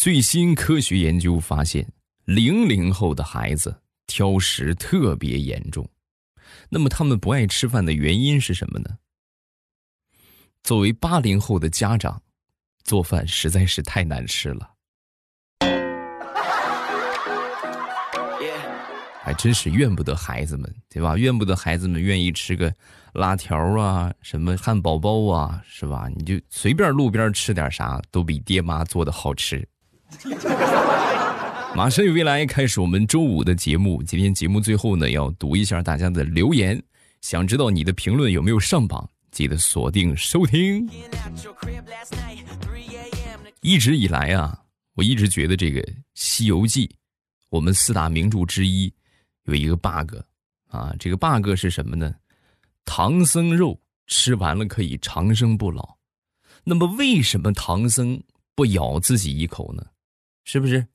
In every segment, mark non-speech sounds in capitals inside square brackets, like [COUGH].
最新科学研究发现，零零后的孩子挑食特别严重。那么他们不爱吃饭的原因是什么呢？作为八零后的家长，做饭实在是太难吃了。还真是怨不得孩子们，对吧？怨不得孩子们愿意吃个辣条啊，什么汉堡包啊，是吧？你就随便路边吃点啥，都比爹妈做的好吃。[LAUGHS] 马上与未来开始我们周五的节目，今天节目最后呢，要读一下大家的留言。想知道你的评论有没有上榜，记得锁定收听。一直以来啊，我一直觉得这个《西游记》，我们四大名著之一，有一个 bug 啊。这个 bug 是什么呢？唐僧肉吃完了可以长生不老，那么为什么唐僧不咬自己一口呢？是不是？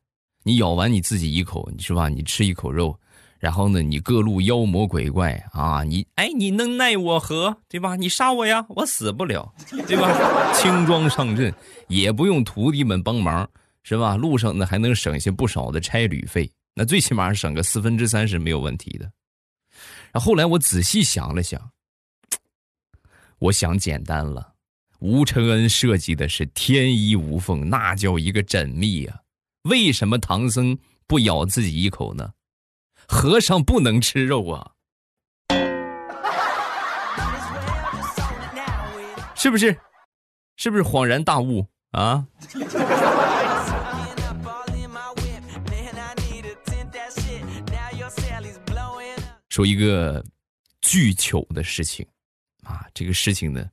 你咬完你自己一口，是吧？你吃一口肉，然后呢，你各路妖魔鬼怪啊，你哎，你能奈我何？对吧？你杀我呀，我死不了，对吧？[LAUGHS] 轻装上阵，也不用徒弟们帮忙，是吧？路上呢还能省下不少的差旅费，那最起码省个四分之三是没有问题的。然后后来我仔细想了想，我想简单了，吴承恩设计的是天衣无缝，那叫一个缜密呀。为什么唐僧不咬自己一口呢？和尚不能吃肉啊，是不是？是不是恍然大悟啊？说一个巨糗的事情啊，这个事情呢。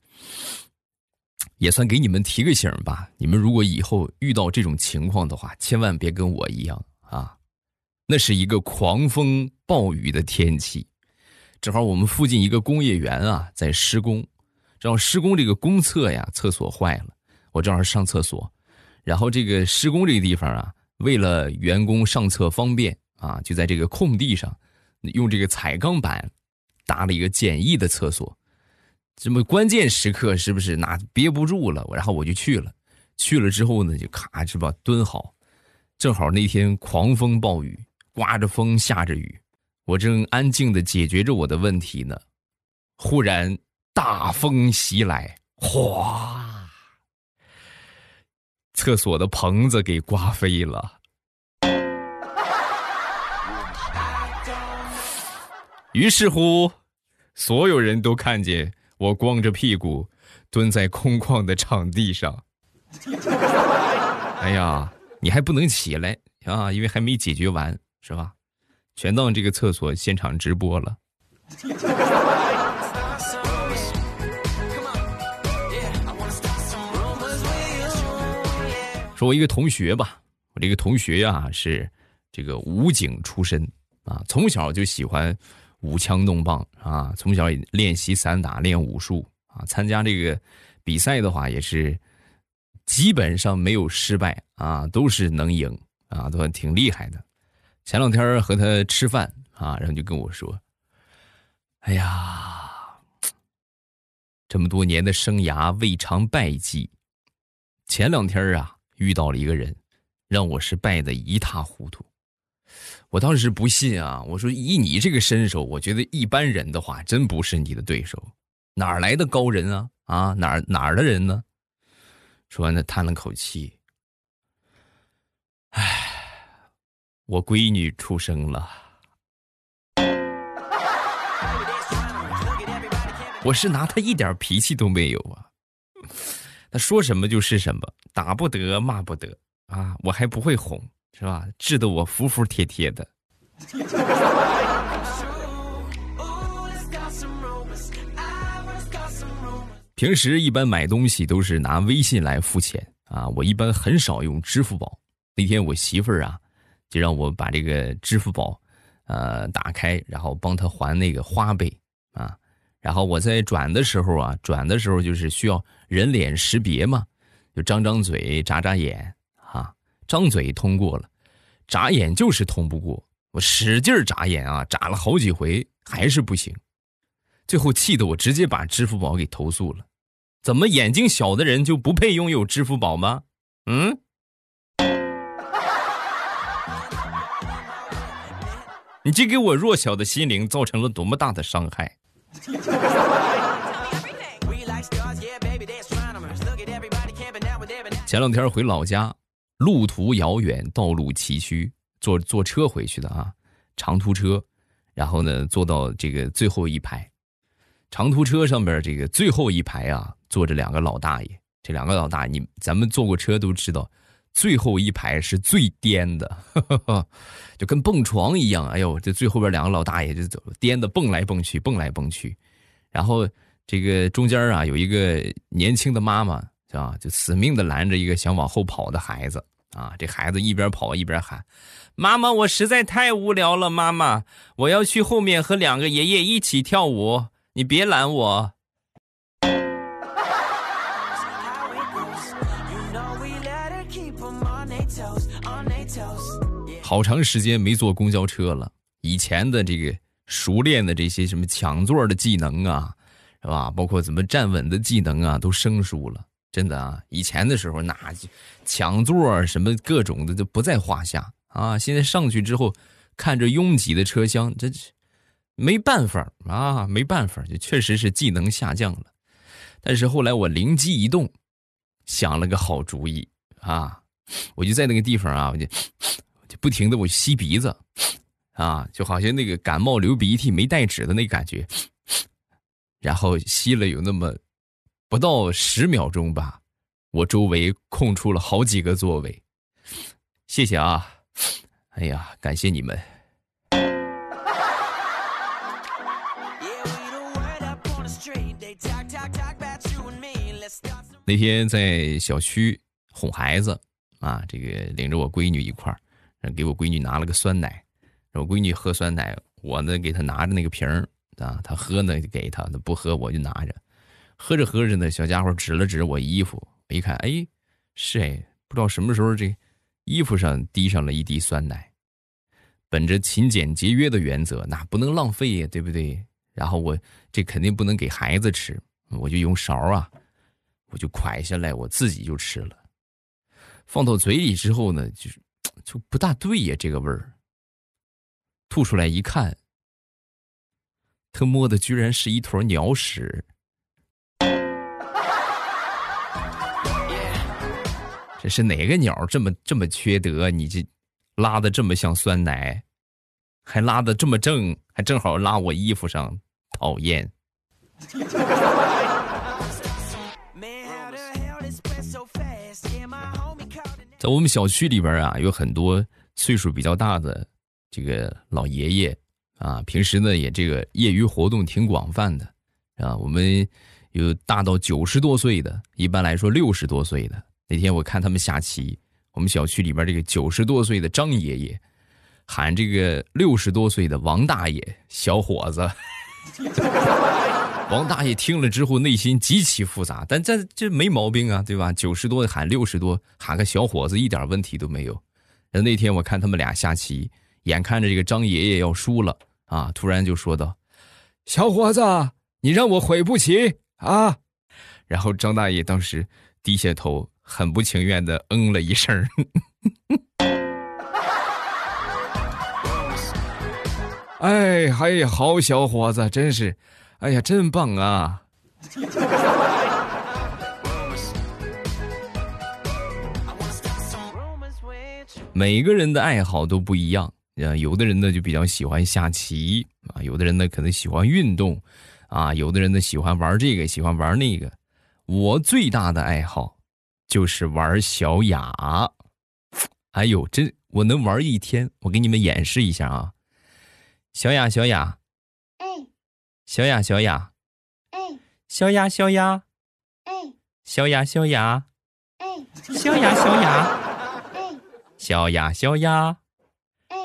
也算给你们提个醒吧。你们如果以后遇到这种情况的话，千万别跟我一样啊！那是一个狂风暴雨的天气，正好我们附近一个工业园啊在施工，正好施工这个公厕呀厕所坏了，我正好上厕所，然后这个施工这个地方啊，为了员工上厕方便啊，就在这个空地上用这个彩钢板搭了一个简易的厕所。这么关键时刻是不是那憋不住了？然后我就去了，去了之后呢，就咔是吧蹲好，正好那天狂风暴雨，刮着风下着雨，我正安静的解决着我的问题呢，忽然大风袭来，哗，厕所的棚子给刮飞了，于是乎，所有人都看见。我光着屁股蹲在空旷的场地上，哎呀，你还不能起来啊，因为还没解决完，是吧？全当这个厕所现场直播了。说我一个同学吧，我这个同学呀是这个武警出身啊，从小就喜欢。舞枪弄棒啊，从小也练习散打、练武术啊，参加这个比赛的话，也是基本上没有失败啊，都是能赢啊，都挺厉害的。前两天和他吃饭啊，然后就跟我说：“哎呀，这么多年的生涯未尝败绩，前两天啊遇到了一个人，让我是败得一塌糊涂。”我当时不信啊！我说以你这个身手，我觉得一般人的话真不是你的对手，哪来的高人啊？啊，哪儿哪儿的人呢？说完，他叹了口气：“唉，我闺女出生了。”我是拿她一点脾气都没有啊！他说什么就是什么，打不得，骂不得啊！我还不会哄。是吧？治得我服服帖帖的。平时一般买东西都是拿微信来付钱啊，我一般很少用支付宝。那天我媳妇儿啊，就让我把这个支付宝，呃，打开，然后帮她还那个花呗啊。然后我在转的时候啊，转的时候就是需要人脸识别嘛，就张张嘴，眨眨眼。张嘴通过了眨眼就是通不过我使劲眨眼啊眨了好几回还是不行。最后气得我直接把支付宝给投诉了怎么眼睛小的人就不配拥有支付宝吗？嗯？[LAUGHS] 你这给我弱小的心灵造成了多么大的伤害。[LAUGHS] 前两天回老家路途遥远，道路崎岖，坐坐车回去的啊，长途车。然后呢，坐到这个最后一排，长途车上边这个最后一排啊，坐着两个老大爷。这两个老大，你咱们坐过车都知道。最后一排是最颠的，[LAUGHS] 就跟蹦床一样。哎呦，这最后边两个老大爷就走颠的蹦来蹦去，蹦来蹦去。然后这个中间啊有一个年轻的妈妈，是吧？就死命的拦着一个想往后跑的孩子啊。这孩子一边跑一边喊：“妈妈，我实在太无聊了，妈妈，我要去后面和两个爷爷一起跳舞，你别拦我。”好长时间没坐公交车了，以前的这个熟练的这些什么抢座的技能啊，是吧？包括怎么站稳的技能啊，都生疏了。真的啊，以前的时候那抢座什么各种的都不在话下啊。现在上去之后，看着拥挤的车厢，这没办法啊，没办法，就确实是技能下降了。但是后来我灵机一动，想了个好主意啊，我就在那个地方啊，我就就。不停的我吸鼻子，啊，就好像那个感冒流鼻涕没带纸的那感觉，然后吸了有那么不到十秒钟吧，我周围空出了好几个座位，谢谢啊，哎呀，感谢你们。那天在小区哄孩子啊，这个领着我闺女一块儿。给我闺女拿了个酸奶，我闺女喝酸奶，我呢给她拿着那个瓶儿啊，她喝呢给她，她不喝我就拿着，喝着喝着呢，小家伙指了指我衣服，我一看，哎，是哎，不知道什么时候这衣服上滴上了一滴酸奶。本着勤俭节约的原则，那不能浪费呀，对不对？然后我这肯定不能给孩子吃，我就用勺啊，我就蒯下来，我自己就吃了。放到嘴里之后呢，就是。就不大对呀，这个味儿。吐出来一看，他摸的居然是一坨鸟屎。这是哪个鸟这么这么缺德？你这拉的这么像酸奶，还拉的这么正，还正好拉我衣服上，讨厌。在我们小区里边啊，有很多岁数比较大的这个老爷爷啊，平时呢也这个业余活动挺广泛的啊。我们有大到九十多岁的，一般来说六十多岁的。那天我看他们下棋，我们小区里边这个九十多岁的张爷爷喊这个六十多岁的王大爷小伙子。[LAUGHS] 王大爷听了之后，内心极其复杂，但这这没毛病啊，对吧？九十多喊六十多，喊个小伙子一点问题都没有。那那天我看他们俩下棋，眼看着这个张爷爷要输了啊，突然就说道：“小伙子，你让我悔不起啊！”然后张大爷当时低下头，很不情愿的嗯了一声。[LAUGHS] 哎，哎，好小伙子，真是。哎呀，真棒啊！每个人的爱好都不一样啊，有的人呢就比较喜欢下棋啊，有的人呢可能喜欢运动啊，有的人呢喜欢玩这个，喜欢玩那个。我最大的爱好就是玩小雅。哎呦，真我能玩一天，我给你们演示一下啊！小雅，小雅。哎。小雅，小雅，哎，小雅，小雅，哎，小雅，小雅，哎，小雅，小雅，哎，小雅，小雅，哎，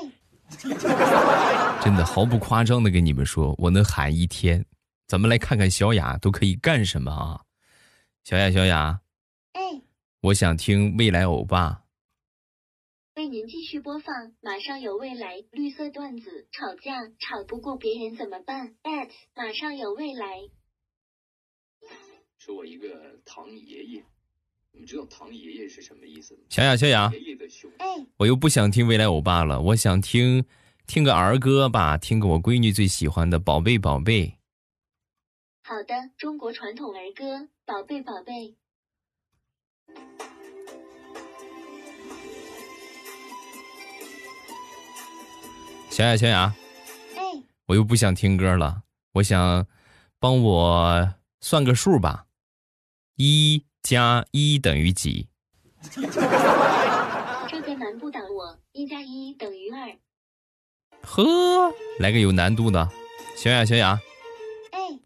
真的毫不夸张的跟你们说，我能喊一天。咱们来看看小雅都可以干什么啊？小雅，小雅，哎，我想听未来欧巴。为您继续播放，马上有未来绿色段子，吵架吵不过别人怎么办？at 马上有未来。说我一个唐爷爷，你们知道唐爷爷是什么意思吗？小雅，小雅，爷爷的兄，我又不想听未来欧巴了，我想听听个儿歌吧，听个我闺女最喜欢的《宝贝宝贝》。好的，中国传统儿歌《宝贝宝贝》。小雅，小雅，哎，我又不想听歌了，我想帮我算个数吧。一加一等于几？这个难不倒我，一加一等于二。呵，来个有难度的。小雅，小雅，哎，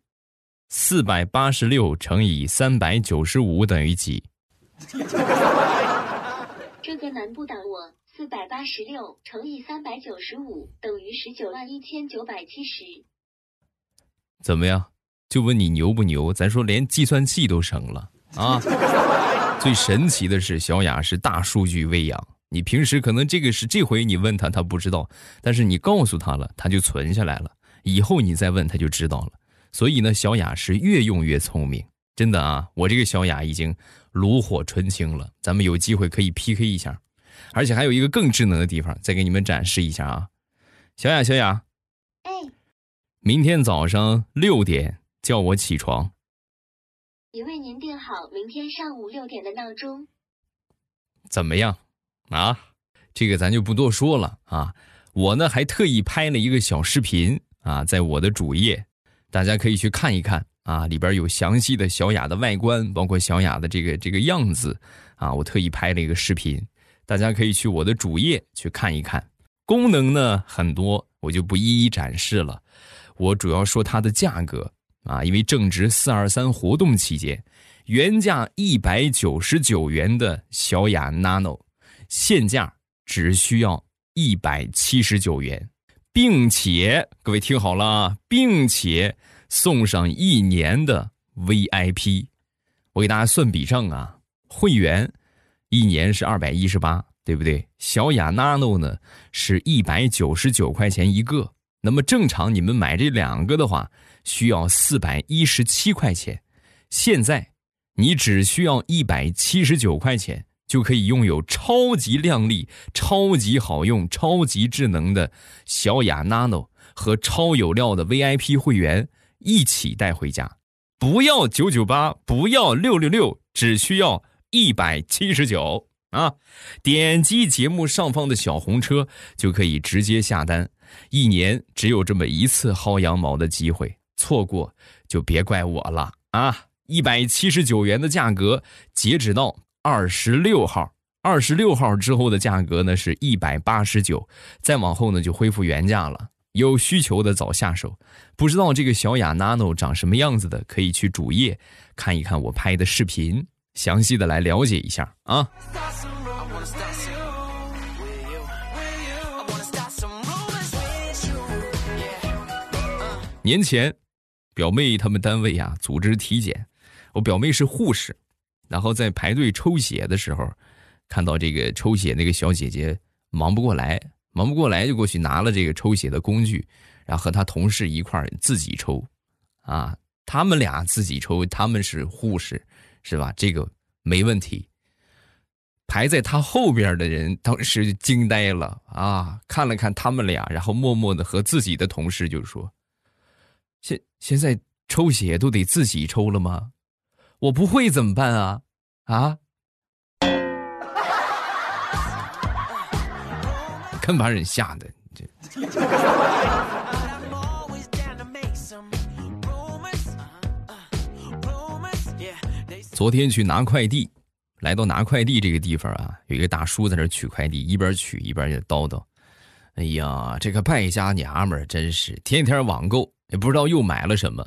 四百八十六乘以三百九十五等于几？[LAUGHS] 这个难不倒我，四百八十六乘以三百九十五等于十九万一千九百七十。怎么样？就问你牛不牛？咱说连计算器都省了啊！[LAUGHS] 最神奇的是，小雅是大数据喂养。你平时可能这个是这回你问他，他不知道，但是你告诉他了，他就存下来了。以后你再问他就知道了。所以呢，小雅是越用越聪明，真的啊！我这个小雅已经炉火纯青了。咱们有机会可以 PK 一下，而且还有一个更智能的地方，再给你们展示一下啊！小雅，小雅，哎，明天早上六点叫我起床。已为您定好明天上午六点的闹钟。怎么样？啊，这个咱就不多说了啊。我呢还特意拍了一个小视频啊，在我的主页，大家可以去看一看啊。里边有详细的小雅的外观，包括小雅的这个这个样子啊。我特意拍了一个视频，大家可以去我的主页去看一看。功能呢很多，我就不一一展示了。我主要说它的价格啊，因为正值四二三活动期间，原价一百九十九元的小雅 Nano。现价只需要一百七十九元，并且各位听好了，并且送上一年的 VIP。我给大家算笔账啊，会员一年是二百一十八，对不对？小雅 Nano 呢是一百九十九块钱一个，那么正常你们买这两个的话，需要四百一十七块钱。现在你只需要一百七十九块钱。就可以拥有超级靓丽、超级好用、超级智能的小雅 Nano 和超有料的 VIP 会员一起带回家，不要九九八，不要六六六，只需要一百七十九啊！点击节目上方的小红车就可以直接下单，一年只有这么一次薅羊毛的机会，错过就别怪我了啊！一百七十九元的价格，截止到。二十六号，二十六号之后的价格呢是一百八十九，再往后呢就恢复原价了。有需求的早下手。不知道这个小雅 Nano 长什么样子的，可以去主页看一看我拍的视频，详细的来了解一下啊。年前，表妹他们单位呀组织体检，我表妹是护士。然后在排队抽血的时候，看到这个抽血那个小姐姐忙不过来，忙不过来就过去拿了这个抽血的工具，然后和他同事一块儿自己抽，啊，他们俩自己抽，他们是护士，是吧？这个没问题。排在他后边的人当时惊呆了啊，看了看他们俩，然后默默的和自己的同事就说：“现现在抽血都得自己抽了吗？”我不会怎么办啊？啊！看把人吓的，这。昨天去拿快递，来到拿快递这个地方啊，有一个大叔在那取快递，一边取一边就叨叨：“哎呀，这个败家娘们儿真是天天网购，也不知道又买了什么，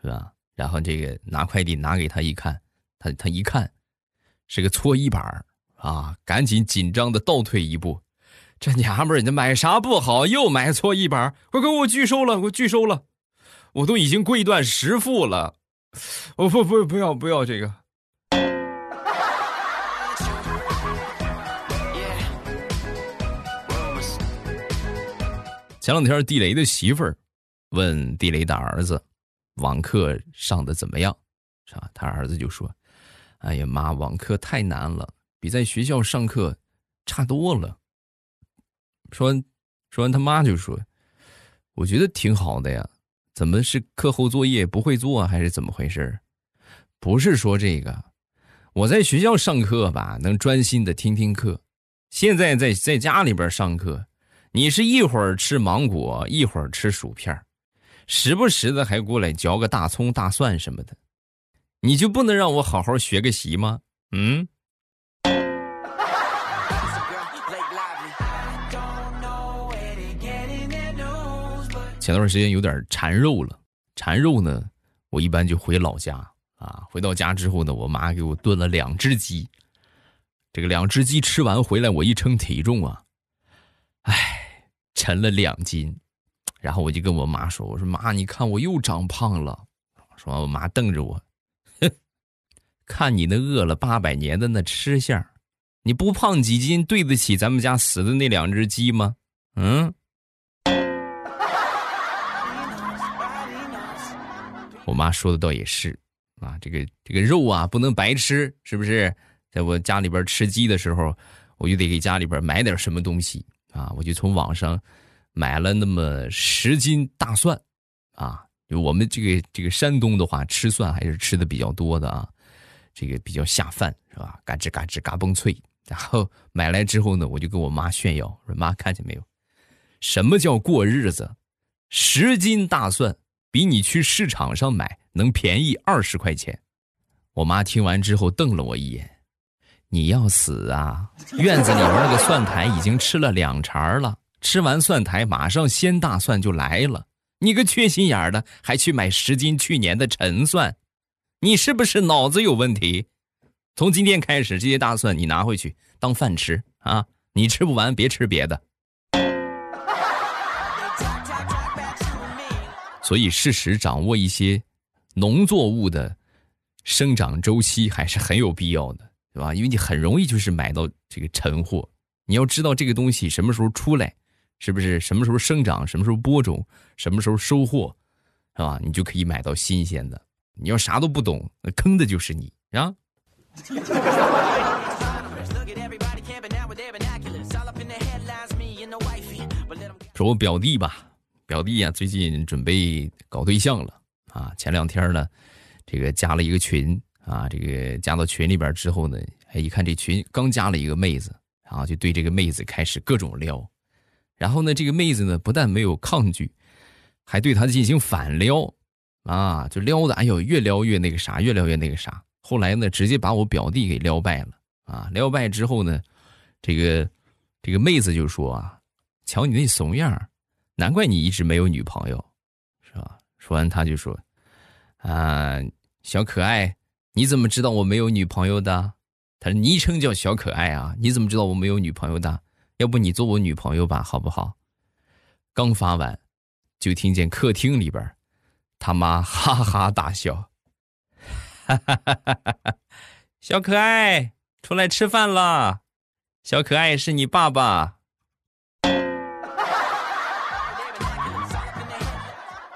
是吧？”然后这个拿快递拿给他一看，他他一看，是个搓衣板啊，赶紧紧张的倒退一步，这娘们儿，你买啥不好，又买错一板快给我拒收了，给我拒收了，我都已经跪断十副了，我不不不要不要这个。前两天地雷的媳妇儿问地雷的儿子。网课上的怎么样？是吧？他儿子就说：“哎呀妈，网课太难了，比在学校上课差多了。”说说完他妈就说：“我觉得挺好的呀，怎么是课后作业不会做还是怎么回事？不是说这个，我在学校上课吧，能专心的听听课。现在在在家里边上课，你是一会儿吃芒果，一会儿吃薯片，时不时的还过来嚼个大葱大蒜什么的，你就不能让我好好学个习吗？嗯？”前段时间有点馋肉了，馋肉呢，我一般就回老家啊。回到家之后呢，我妈给我炖了两只鸡。这个两只鸡吃完回来，我一称体重啊，哎，沉了两斤。然后我就跟我妈说：“我说妈，你看我又长胖了。”说，我妈瞪着我，哼，看你那饿了八百年的那吃相，你不胖几斤对得起咱们家死的那两只鸡吗？嗯。我妈说的倒也是，啊，这个这个肉啊不能白吃，是不是？在我家里边吃鸡的时候，我就得给家里边买点什么东西啊，我就从网上买了那么十斤大蒜，啊，我们这个这个山东的话吃蒜还是吃的比较多的啊，这个比较下饭是吧？嘎吱嘎吱嘎嘣脆。然后买来之后呢，我就跟我妈炫耀说：“妈，看见没有？什么叫过日子？十斤大蒜。”比你去市场上买能便宜二十块钱，我妈听完之后瞪了我一眼：“你要死啊！院子里边那个蒜苔已经吃了两茬了，吃完蒜苔马上鲜大蒜就来了。你个缺心眼的，还去买十斤去年的陈蒜，你是不是脑子有问题？从今天开始，这些大蒜你拿回去当饭吃啊！你吃不完别吃别的。”所以，适时掌握一些农作物的生长周期还是很有必要的，对吧？因为你很容易就是买到这个陈货。你要知道这个东西什么时候出来，是不是什么时候生长，什么时候播种，什么时候收获，是吧？你就可以买到新鲜的。你要啥都不懂，那坑的就是你啊！[LAUGHS] 说我表弟吧。表弟呀，最近准备搞对象了啊！前两天呢，这个加了一个群啊，这个加到群里边之后呢，哎，一看这群刚加了一个妹子，然后就对这个妹子开始各种撩，然后呢，这个妹子呢不但没有抗拒，还对他进行反撩，啊，就撩的，哎呦，越撩越那个啥，越撩越那个啥。后来呢，直接把我表弟给撩败了啊！撩败之后呢，这个这个妹子就说啊，瞧你那怂样难怪你一直没有女朋友，是吧？说完他就说：“啊，小可爱，你怎么知道我没有女朋友的？他的昵称叫小可爱啊，你怎么知道我没有女朋友的？要不你做我女朋友吧，好不好？”刚发完，就听见客厅里边他妈哈哈大笑：“哈哈哈哈哈！小可爱出来吃饭了，小可爱是你爸爸。”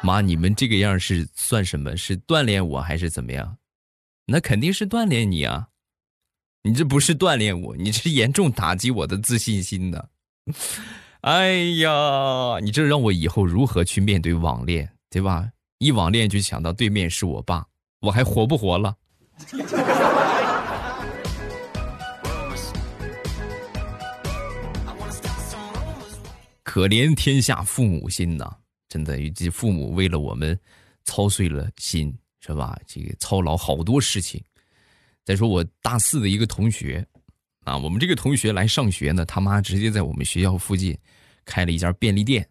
妈，你们这个样是算什么？是锻炼我还是怎么样？那肯定是锻炼你啊！你这不是锻炼我，你是严重打击我的自信心的。[LAUGHS] 哎呀，你这让我以后如何去面对网恋，对吧？一网恋就想到对面是我爸，我还活不活了？[LAUGHS] 可怜天下父母心呐！真的，以及父母为了我们操碎了心，是吧？这个操劳好多事情。再说我大四的一个同学，啊，我们这个同学来上学呢，他妈直接在我们学校附近开了一家便利店。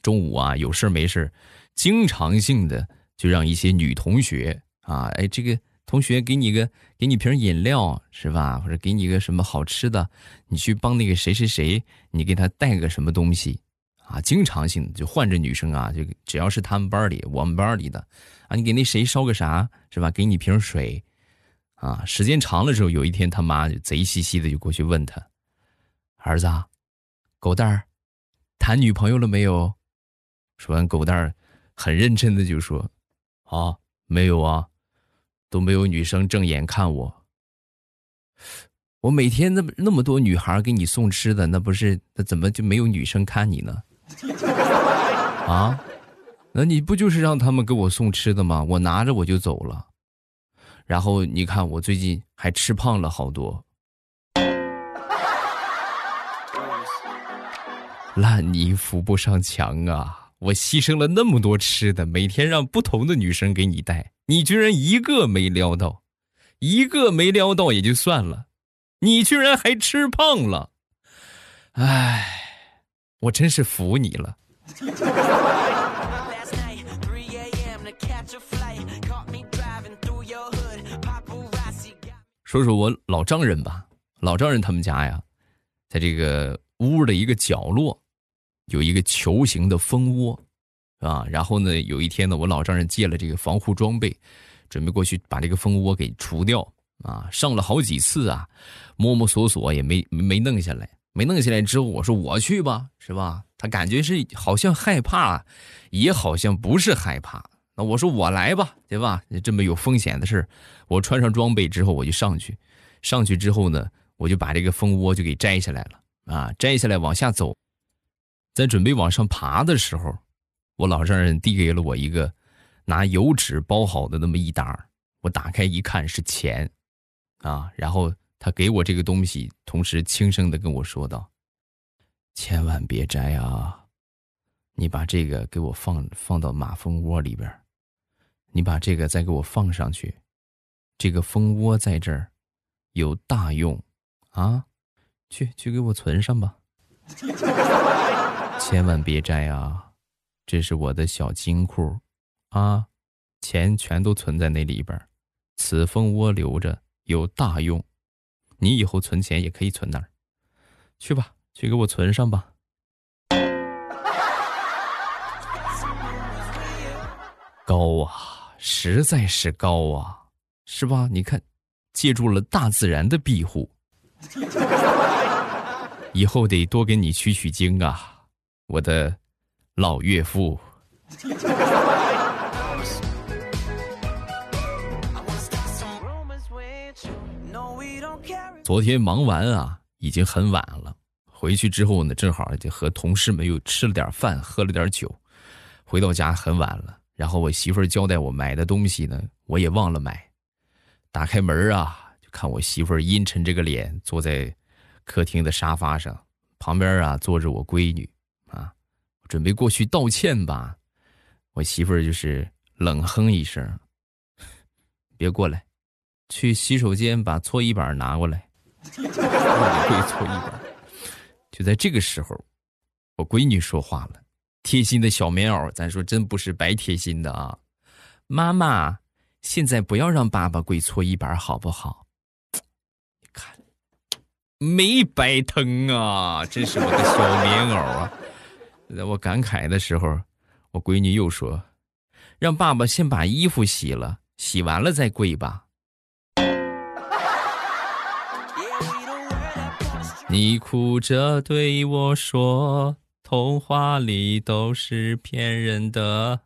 中午啊，有事没事经常性的就让一些女同学啊，哎，这个同学给你个给你瓶饮料是吧？或者给你个什么好吃的，你去帮那个谁谁谁，你给他带个什么东西。啊，经常性的就换着女生啊，就只要是他们班里、我们班里的，啊，你给那谁烧个啥是吧？给你瓶水，啊，时间长了之后，有一天他妈就贼兮兮的就过去问他，儿子，狗蛋儿，谈女朋友了没有？说完，狗蛋儿很认真的就说，啊，没有啊，都没有女生正眼看我。我每天那么那么多女孩给你送吃的，那不是那怎么就没有女生看你呢？[LAUGHS] 啊？那你不就是让他们给我送吃的吗？我拿着我就走了。然后你看我最近还吃胖了好多。[LAUGHS] 烂泥扶不上墙啊！我牺牲了那么多吃的，每天让不同的女生给你带，你居然一个没撩到，一个没撩到也就算了，你居然还吃胖了，唉，我真是服你了。说说我老丈人吧，老丈人他们家呀，在这个屋的一个角落，有一个球形的蜂窝，啊，然后呢，有一天呢，我老丈人借了这个防护装备，准备过去把这个蜂窝给除掉，啊，上了好几次啊，摸摸索索也没没弄下来，没弄下来之后，我说我去吧，是吧？他感觉是好像害怕，也好像不是害怕。那我说我来吧，对吧？这么有风险的事我穿上装备之后我就上去，上去之后呢，我就把这个蜂窝就给摘下来了啊！摘下来往下走，在准备往上爬的时候，我老丈人递给了我一个拿油纸包好的那么一沓我打开一看是钱，啊！然后他给我这个东西，同时轻声的跟我说道：“千万别摘啊，你把这个给我放放到马蜂窝里边。”你把这个再给我放上去，这个蜂窝在这儿，有大用，啊，去去给我存上吧，千万别摘啊，这是我的小金库，啊，钱全都存在那里边，此蜂窝留着有大用，你以后存钱也可以存那儿，去吧，去给我存上吧，[LAUGHS] 高啊！实在是高啊，是吧？你看，借助了大自然的庇护，以后得多给你取取经啊，我的老岳父。昨天忙完啊，已经很晚了。回去之后呢，正好就和同事们又吃了点饭，喝了点酒。回到家很晚了。然后我媳妇儿交代我买的东西呢，我也忘了买。打开门啊，就看我媳妇儿阴沉着个脸坐在客厅的沙发上，旁边啊坐着我闺女啊，准备过去道歉吧。我媳妇儿就是冷哼一声：“ [LAUGHS] 别过来，去洗手间把搓衣板拿过来。”会搓衣板。就在这个时候，我闺女说话了。贴心的小棉袄，咱说真不是白贴心的啊！妈妈，现在不要让爸爸跪搓衣板，好不好？你看，没白疼啊！真是我的小棉袄啊！在我感慨的时候，我闺女又说：“让爸爸先把衣服洗了，洗完了再跪吧。”你哭着对我说。童话里都是骗人的。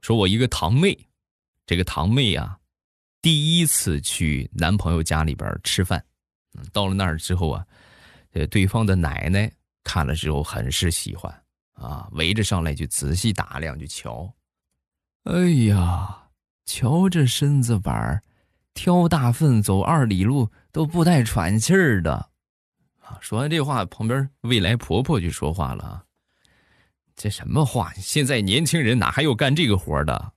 说，我一个堂妹，这个堂妹啊，第一次去男朋友家里边吃饭，到了那儿之后啊，呃，对方的奶奶看了之后很是喜欢啊，围着上来就仔细打量，就瞧，哎呀。瞧这身子板儿，挑大粪走二里路都不带喘气儿的，啊！说完这话，旁边未来婆婆就说话了：“，这什么话？现在年轻人哪还有干这个活的？”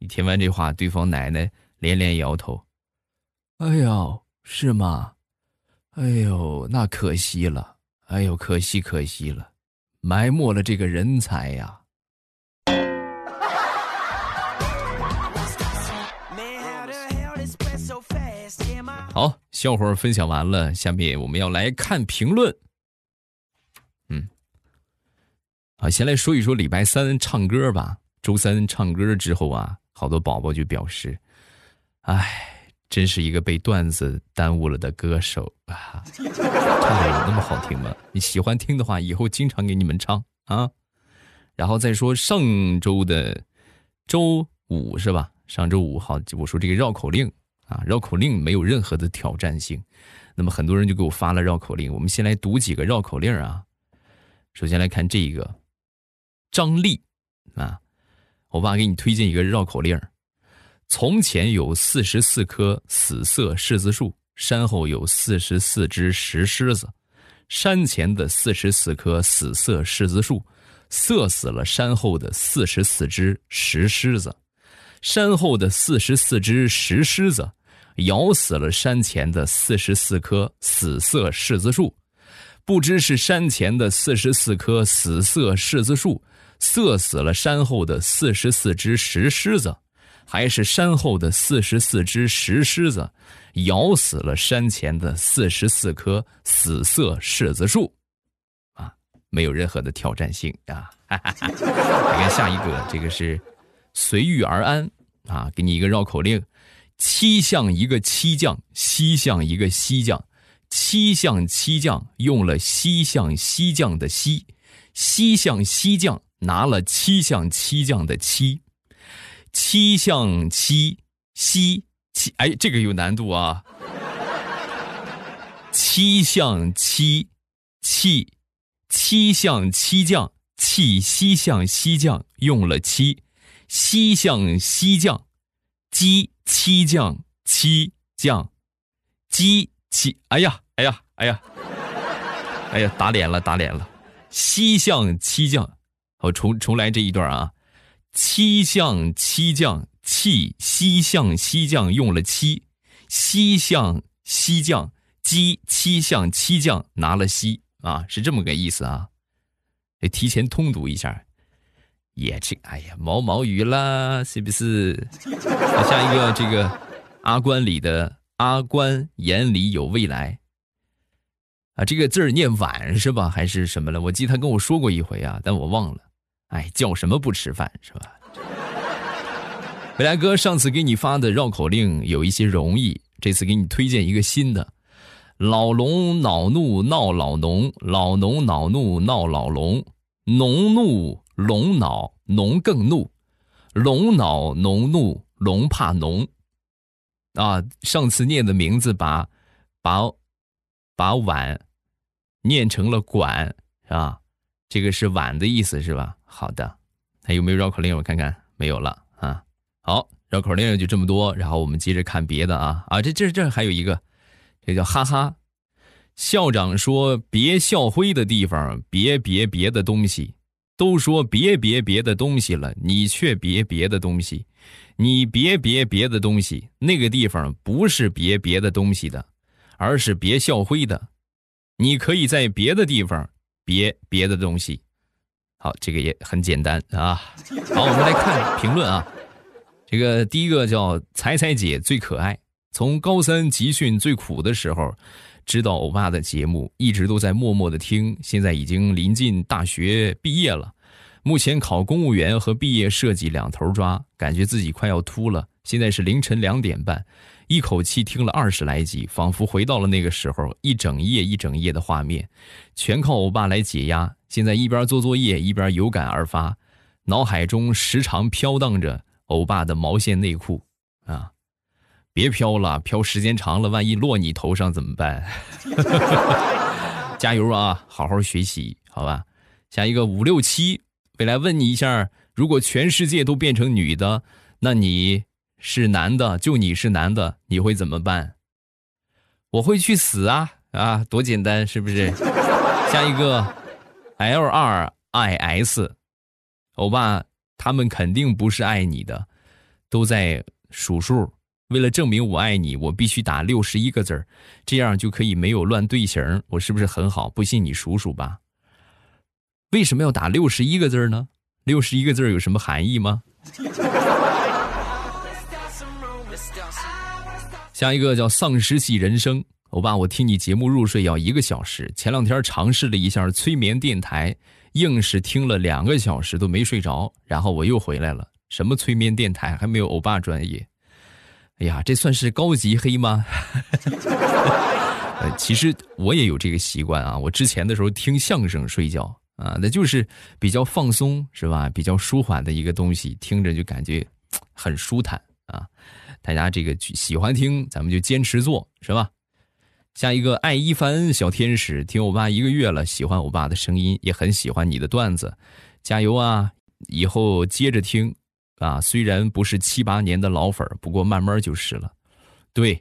一听完这话，对方奶奶连连摇头：“哎呦，是吗？哎呦，那可惜了，哎呦，可惜可惜了，埋没了这个人才呀。”好，笑话分享完了，下面我们要来看评论。嗯，好，先来说一说礼拜三唱歌吧。周三唱歌之后啊，好多宝宝就表示：“哎，真是一个被段子耽误了的歌手啊！[LAUGHS] 唱的有那么好听吗？你喜欢听的话，以后经常给你们唱啊。”然后再说上周的周五是吧？上周五好，我说这个绕口令。啊，绕口令没有任何的挑战性。那么很多人就给我发了绕口令，我们先来读几个绕口令啊。首先来看这一个，张力啊，我爸给你推荐一个绕口令从前有四十四棵死色柿子树，山后有四十四只石狮子。山前的四十四棵死色柿子树，射死了山后的四十四只石狮子。山后的四十四只石狮子，咬死了山前的四十四棵死色柿子树。不知是山前的四十四棵死色柿子树，射死了山后的四十四只石狮子，还是山后的四十四只石狮子，咬死了山前的四十四棵死色柿子树。啊，没有任何的挑战性啊！[LAUGHS] 你看下一个，这个是。随遇而安，啊，给你一个绕口令：七像一个七将，西像一个西将，七像七将用了西像西将的西，西像西将拿了七像七将的七，七像七西七，哎，这个有难度啊！七像七气，七像七将气西像西将用了七。西向西将，鸡七将七将，鸡七。哎呀，哎呀，哎呀，哎呀，打脸了，打脸了。西向七将，好重重来这一段啊。七向七将，气西向西将用了七，西向西将，鸡七向七将拿了西啊，是这么个意思啊。得提前通读一下。也这，哎呀，毛毛雨啦，是不是？下一个，这个阿关里的阿关眼里有未来啊，这个字儿念晚是吧？还是什么了？我记得他跟我说过一回啊，但我忘了。哎，叫什么不吃饭是吧？未来哥上次给你发的绕口令有一些容易，这次给你推荐一个新的：老龙恼怒闹老农，老农恼怒闹老龙，农怒。龙恼农更怒，龙恼农怒，龙怕农。啊，上次念的名字把把把碗念成了管，是吧？这个是碗的意思，是吧？好的，还有没有绕口令？我看看，没有了啊。好，绕口令就这么多，然后我们接着看别的啊啊，这这这还有一个，这叫哈哈。校长说：“别校徽的地方，别别别的东西。”都说别别别的东西了，你却别别的东西，你别别别的东西，那个地方不是别别的东西的，而是别校徽的。你可以在别的地方别别的东西。好，这个也很简单啊。好，我们来看评论啊。这个第一个叫彩彩姐最可爱，从高三集训最苦的时候。知道欧巴的节目，一直都在默默的听。现在已经临近大学毕业了，目前考公务员和毕业设计两头抓，感觉自己快要秃了。现在是凌晨两点半，一口气听了二十来集，仿佛回到了那个时候，一整夜一整夜的画面，全靠欧巴来解压。现在一边做作业一边有感而发，脑海中时常飘荡着欧巴的毛线内裤啊。别飘了，飘时间长了，万一落你头上怎么办？[LAUGHS] 加油啊，好好学习，好吧。下一个五六七，未来问你一下，如果全世界都变成女的，那你是男的，就你是男的，你会怎么办？我会去死啊啊，多简单，是不是？下一个 L 二 I S，欧巴，他们肯定不是爱你的，都在数数。为了证明我爱你，我必须打六十一个字儿，这样就可以没有乱队形。我是不是很好？不信你数数吧。为什么要打六十一个字呢？六十一个字有什么含义吗？下一个叫丧尸系人生，欧巴，我听你节目入睡要一个小时。前两天尝试了一下催眠电台，硬是听了两个小时都没睡着，然后我又回来了。什么催眠电台？还没有欧巴专业。哎呀，这算是高级黑吗？[LAUGHS] 呃，其实我也有这个习惯啊。我之前的时候听相声睡觉啊，那就是比较放松，是吧？比较舒缓的一个东西，听着就感觉很舒坦啊。大家这个喜欢听，咱们就坚持做，是吧？下一个爱一凡小天使，听欧巴一个月了，喜欢欧巴的声音，也很喜欢你的段子，加油啊！以后接着听啊！虽然不是七八年的老粉儿不过慢慢就是了。对，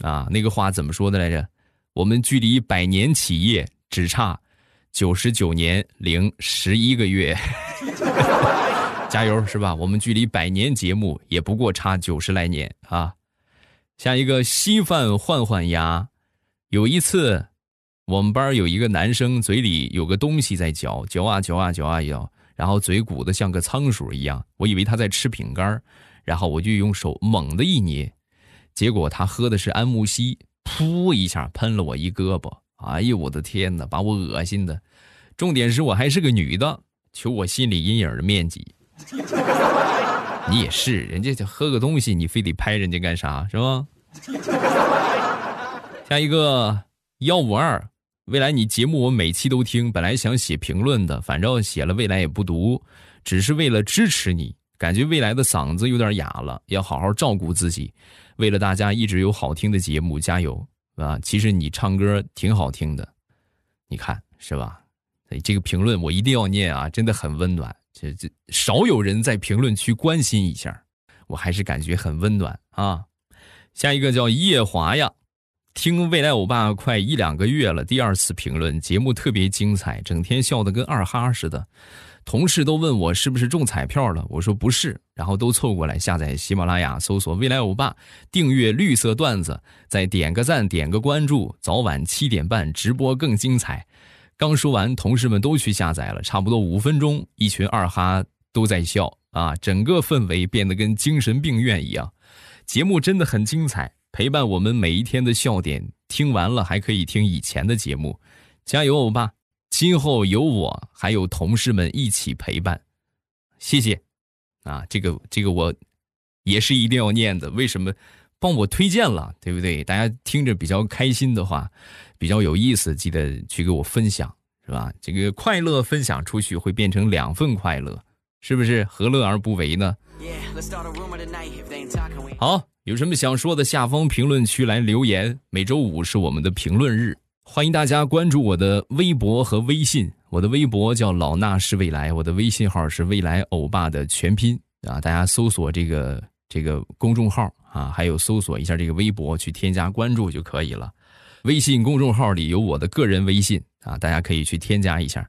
啊，那个话怎么说的来着？我们距离百年企业只差九十九年零十一个月。[LAUGHS] 加油是吧？我们距离百年节目也不过差九十来年啊！下一个稀饭换换牙。有一次，我们班有一个男生嘴里有个东西在嚼，嚼啊嚼啊嚼啊嚼，然后嘴鼓的像个仓鼠一样。我以为他在吃饼干，然后我就用手猛的一捏，结果他喝的是安慕希，噗一下喷了我一胳膊。哎呦我的天哪，把我恶心的！重点是我还是个女的，求我心理阴影的面积。你也是，人家就喝个东西，你非得拍人家干啥？是吧？[LAUGHS] 下一个幺五二，未来你节目我每期都听，本来想写评论的，反正写了未来也不读，只是为了支持你。感觉未来的嗓子有点哑了，要好好照顾自己。为了大家一直有好听的节目，加油啊！其实你唱歌挺好听的，你看是吧？这个评论我一定要念啊，真的很温暖。这这少有人在评论区关心一下，我还是感觉很温暖啊。下一个叫叶华呀，听未来欧巴快一两个月了，第二次评论节目特别精彩，整天笑得跟二哈似的。同事都问我是不是中彩票了，我说不是，然后都凑过来下载喜马拉雅，搜索未来欧巴，订阅绿色段子，再点个赞，点个关注，早晚七点半直播更精彩。刚说完，同事们都去下载了，差不多五分钟，一群二哈都在笑啊，整个氛围变得跟精神病院一样。节目真的很精彩，陪伴我们每一天的笑点。听完了还可以听以前的节目，加油，欧巴！今后有我还有同事们一起陪伴，谢谢。啊，这个这个我也是一定要念的。为什么？帮我推荐了，对不对？大家听着比较开心的话。比较有意思，记得去给我分享，是吧？这个快乐分享出去会变成两份快乐，是不是？何乐而不为呢？好，有什么想说的，下方评论区来留言。每周五是我们的评论日，欢迎大家关注我的微博和微信。我的微博叫老衲是未来，我的微信号是未来欧巴的全拼啊！大家搜索这个这个公众号啊，还有搜索一下这个微博，去添加关注就可以了。微信公众号里有我的个人微信啊，大家可以去添加一下。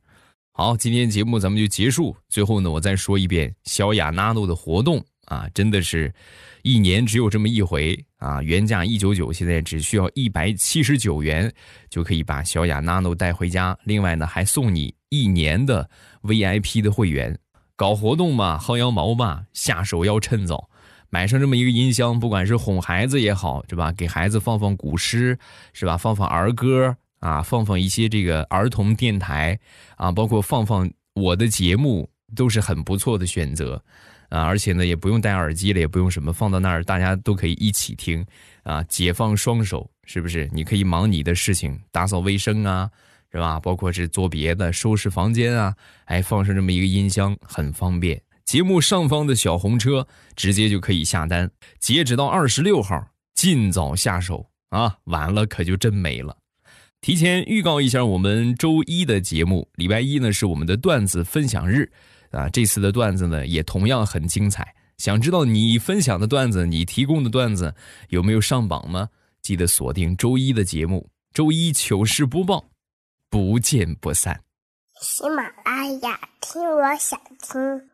好，今天节目咱们就结束。最后呢，我再说一遍小雅 nano 的活动啊，真的是一年只有这么一回啊，原价一九九，现在只需要一百七十九元就可以把小雅 nano 带回家。另外呢，还送你一年的 VIP 的会员。搞活动嘛，薅羊毛嘛，下手要趁早。买上这么一个音箱，不管是哄孩子也好，是吧？给孩子放放古诗，是吧？放放儿歌啊，放放一些这个儿童电台啊，包括放放我的节目，都是很不错的选择啊。而且呢，也不用戴耳机了，也不用什么，放到那儿大家都可以一起听啊，解放双手，是不是？你可以忙你的事情，打扫卫生啊，是吧？包括是做别的，收拾房间啊，哎，放上这么一个音箱，很方便。节目上方的小红车直接就可以下单，截止到二十六号，尽早下手啊！晚了可就真没了。提前预告一下，我们周一的节目，礼拜一呢是我们的段子分享日啊。这次的段子呢也同样很精彩。想知道你分享的段子，你提供的段子有没有上榜吗？记得锁定周一的节目，周一糗事播报，不见不散。喜马拉雅，听我想听。